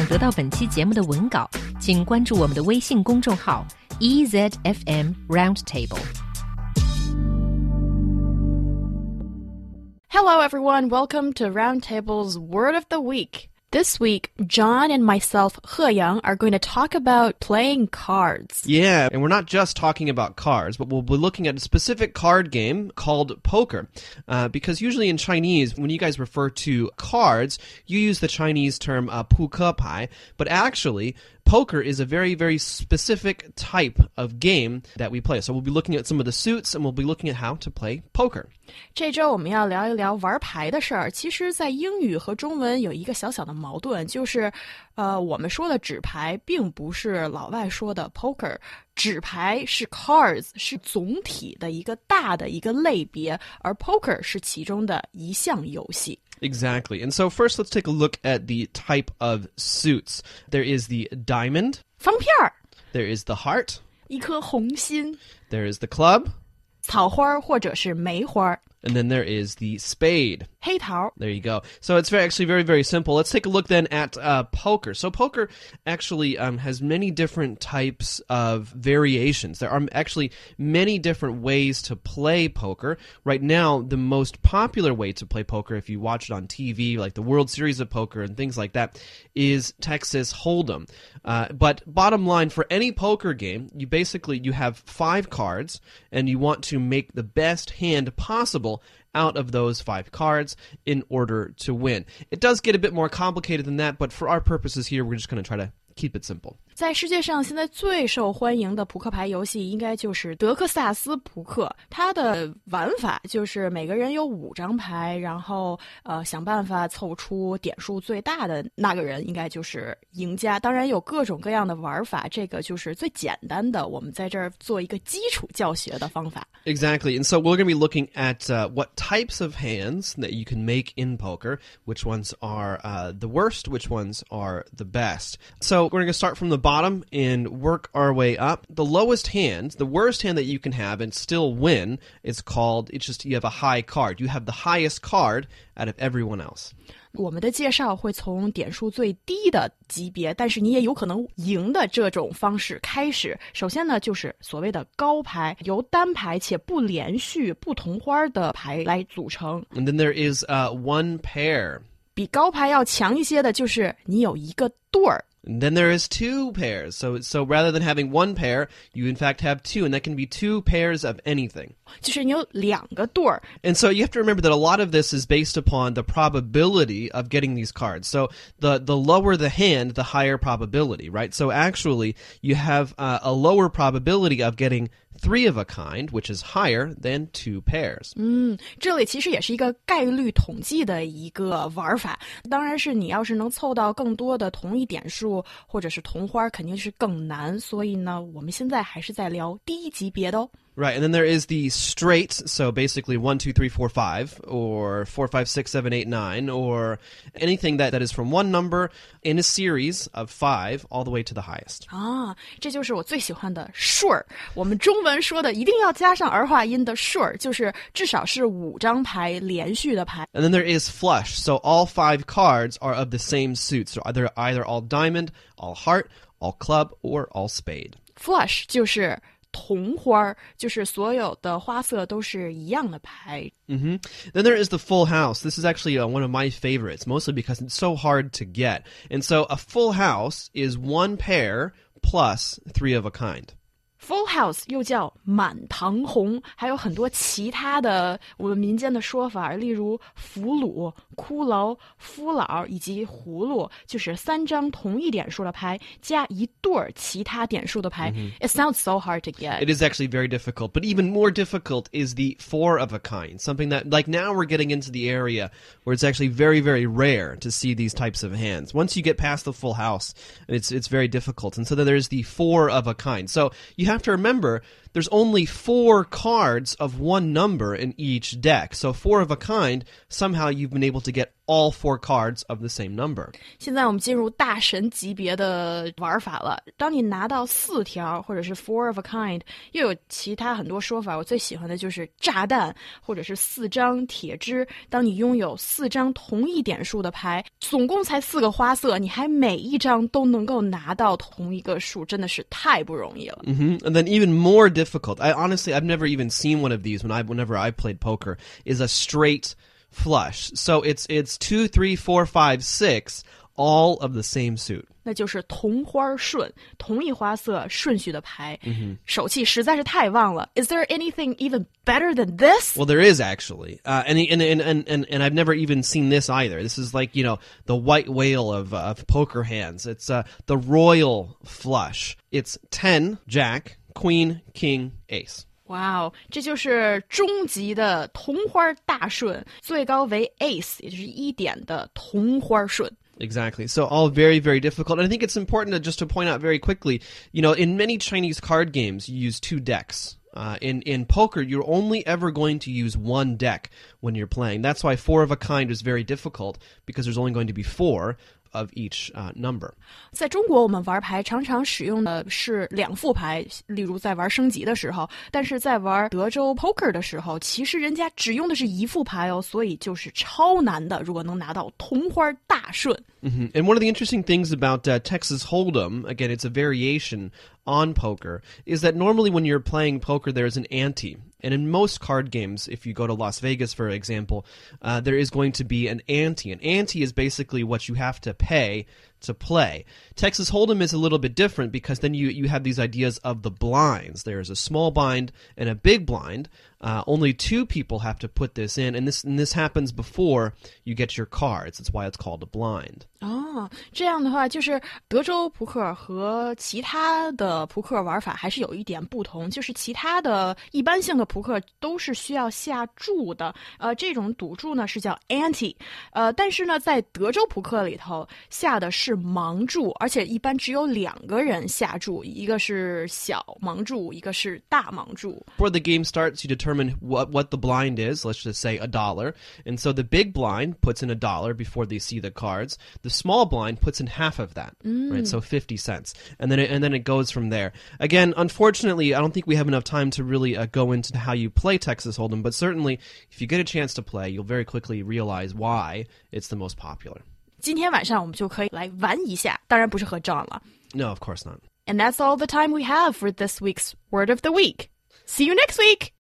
想得到本期节目的文稿，请关注我们的微信公众号 EZFM Roundtable。 Hello, everyone. Welcome to Roundtable's Word of the Week. This week, John and myself, He Yang, are going to talk about playing cards. Yeah, and we're not just talking about cards, but we'll be looking at a specific card game called poker. Uh, because usually in Chinese, when you guys refer to cards, you use the Chinese term uh, pu ke pai, but actually, poker is a very, very specific type of game that we play. So we'll be looking at some of the suits and we'll be looking at how to play poker. 这周我们要聊一聊玩牌的事儿。其实，在英语和中文有一个小小的矛盾，就是，呃，我们说的纸牌并不是老外说的 poker， 纸牌是 cards，是总体的一个大的一个类别，而 poker 是其中的一项游戏。 Exactly. And so first let's take a look at the type of suits. There is the diamond, 方片儿， there is the heart, 一颗红心， there is the club, 草花儿或者是梅花儿， And then there is the spade. Hey 黑桃。There you go. So it's very, actually very, very simple. Let's take a look then at uh, poker. So poker actually um, has many different types of variations. There are actually many different ways to play poker. Right now, the most popular way to play poker, if you watch it on TV, like the World Series of Poker and things like that, is Texas Hold'em. Uh, but bottom line, for any poker game, you basically you have five cards, and you want to make the best hand possible out of those five cards in order to win. It does get a bit more complicated than that, but for our purposes here, we're just going to try to keep it simple. 在世界上现在最受欢迎的扑克牌游戏，应该就是德克萨斯扑克。它的玩法就是每个人有五张牌，然后呃想办法凑出点数最大的那个人，应该就是赢家。当然有各种各样的玩法，这个就是最简单的。我们在这儿做一个基础教学的方法。 Exactly. And so we're going to be looking at uh, what types of hands that you can make in poker, which ones are uh, the worst, which ones are the best. So we're going to start from the bottom and work our way up. The lowest hand, the worst hand that you can have and still win is called, it's just you have a high card. You have the highest card out of everyone else. 我们的介绍会从点数最低的级别，但是你也有可能赢的这种方式开始。首先呢，就是所谓的高牌，由单牌且不连续、不同花的牌来组成。 And then there is uh, one pair. 比高牌要强一些的，就是你有一个对儿。 And then there is two pairs. So so rather than having one pair, you in fact have two, and that can be two pairs of anything. 就是你有两个对儿， And so you have to remember that a lot of this is based upon the probability of getting these cards. So the the lower the hand, the higher probability, right? So actually, you have uh, a lower probability of getting three of a kind, which is higher than two pairs. 这里其实也是一个概率统计的一个玩法。当然是你要是能凑到更多的同一点数 或者是同花，肯定是更难。所以呢，我们现在还是在聊低级别的哦。 Right, and then there is the straight, so basically one, two, three, four, five, or four, five, six, seven, eight, nine, or anything that, that is from one number in a series of five all the way to the highest. 啊，这就是我最喜欢的顺儿。我们中文说的一定要加上儿化音的顺儿，就是至少是五张牌连续的牌。 And then there is flush, so all five cards are of the same suit, so either either all diamond, all heart, all club, or all spade. Flush 就是同花儿，就是所有的花色都是一样的牌。 hmm Then there is the full house. This is actually uh, one of my favorites, mostly because it's so hard to get. And so a full house is one pair plus three of a kind. Full House 又叫满堂红，还有很多其他的我们民间的说法，例如俘虏、骷髅、夫老以及葫芦，就是三张同一点数的牌加一对儿其他点数的牌。It sounds so hard to get. It is actually very difficult, but even more difficult is the four of a kind. Something that, like now we're getting into the area where it's actually very, very rare to see these types of hands. Once you get past the full house, it's, it's very difficult. And so then there's the four of a kind. So you have to remember there's only four cards of one number in each deck. So four of a kind, somehow you've been able to get all four cards of the same number. 现在我们进入大神级别的玩法了。当你拿到四条或者是 four of a kind，又有其他很多说法。我最喜欢的就是炸弹，或者是四张铁枝。当你拥有四张同一点数的牌，总共才四个花色，你还每一张都能够拿到同一个数，真的是太不容易了。 hmm And then even more difficult. I honestly, I've never even seen one of these when I, whenever I played poker, is a straight flush. So it's it's two, three, four, five, six, all of the same suit. 那就是同花顺，同一花色顺序的牌，手气实在是太旺了。Is there anything even better than this？ Well, there is actually, uh, and, and and and and and I've never even seen this either. This is like you know the white whale of uh, of poker hands. It's uh, the royal flush. It's ten, jack, queen, king, ace. 哇哦，这就是终极的同花大顺，最高为 ace，也就是一点的同花顺。 Exactly. So all very, very difficult. And I think it's important to just to point out very quickly, you know, in many Chinese card games, you use two decks. Uh, in in poker, you're only ever going to use one deck when you're playing. That's why four of a kind is very difficult because there's only going to be four of each uh, number. 在中国，我们玩牌常常使用的是两副牌，例如在玩升级的时候；但是在玩德州 poker 的时候，其实人家只用的是一副牌哦，所以就是超难的。如果能拿到同花大顺， hmm And one of the interesting things about uh, Texas Hold'em, again, it's a variation on poker, is that normally when you're playing poker, there's an ante. And in most card games, if you go to Las Vegas, for example, uh, there is going to be an ante. An ante is basically what you have to pay to play. Texas Hold'em is a little bit different because then you, you have these ideas of the blinds. There's a small blind and a big blind. Uh, only two people have to put this in, and this and this happens before you get your cards. That's why it's called a blind. 哦，这样的话，就是德州扑克和其他的扑克玩法还是有一点不同，就是其他的一般性的扑克都是需要下注的，呃，这种赌注呢是叫 ante，呃，但是呢，在德州扑克里头下的是盲注，而且一般只有两个人下注，一个是小盲注，一个是大盲注。 Before the game starts, you determine what what the blind is. Let's just say a dollar, and so the big blind puts in a dollar before they see the cards. The small blind puts in half of that, right? So fifty cents, and then it, and then it goes from there. Again, unfortunately, I don't think we have enough time to really uh, go into how you play Texas Hold'em, but certainly, if you get a chance to play, you'll very quickly realize why it's the most popular. 今天晚上我们就可以来玩一下，当然不是和 John 了。 No, of course not. And that's all the time we have for this week's Word of the Week. See you next week!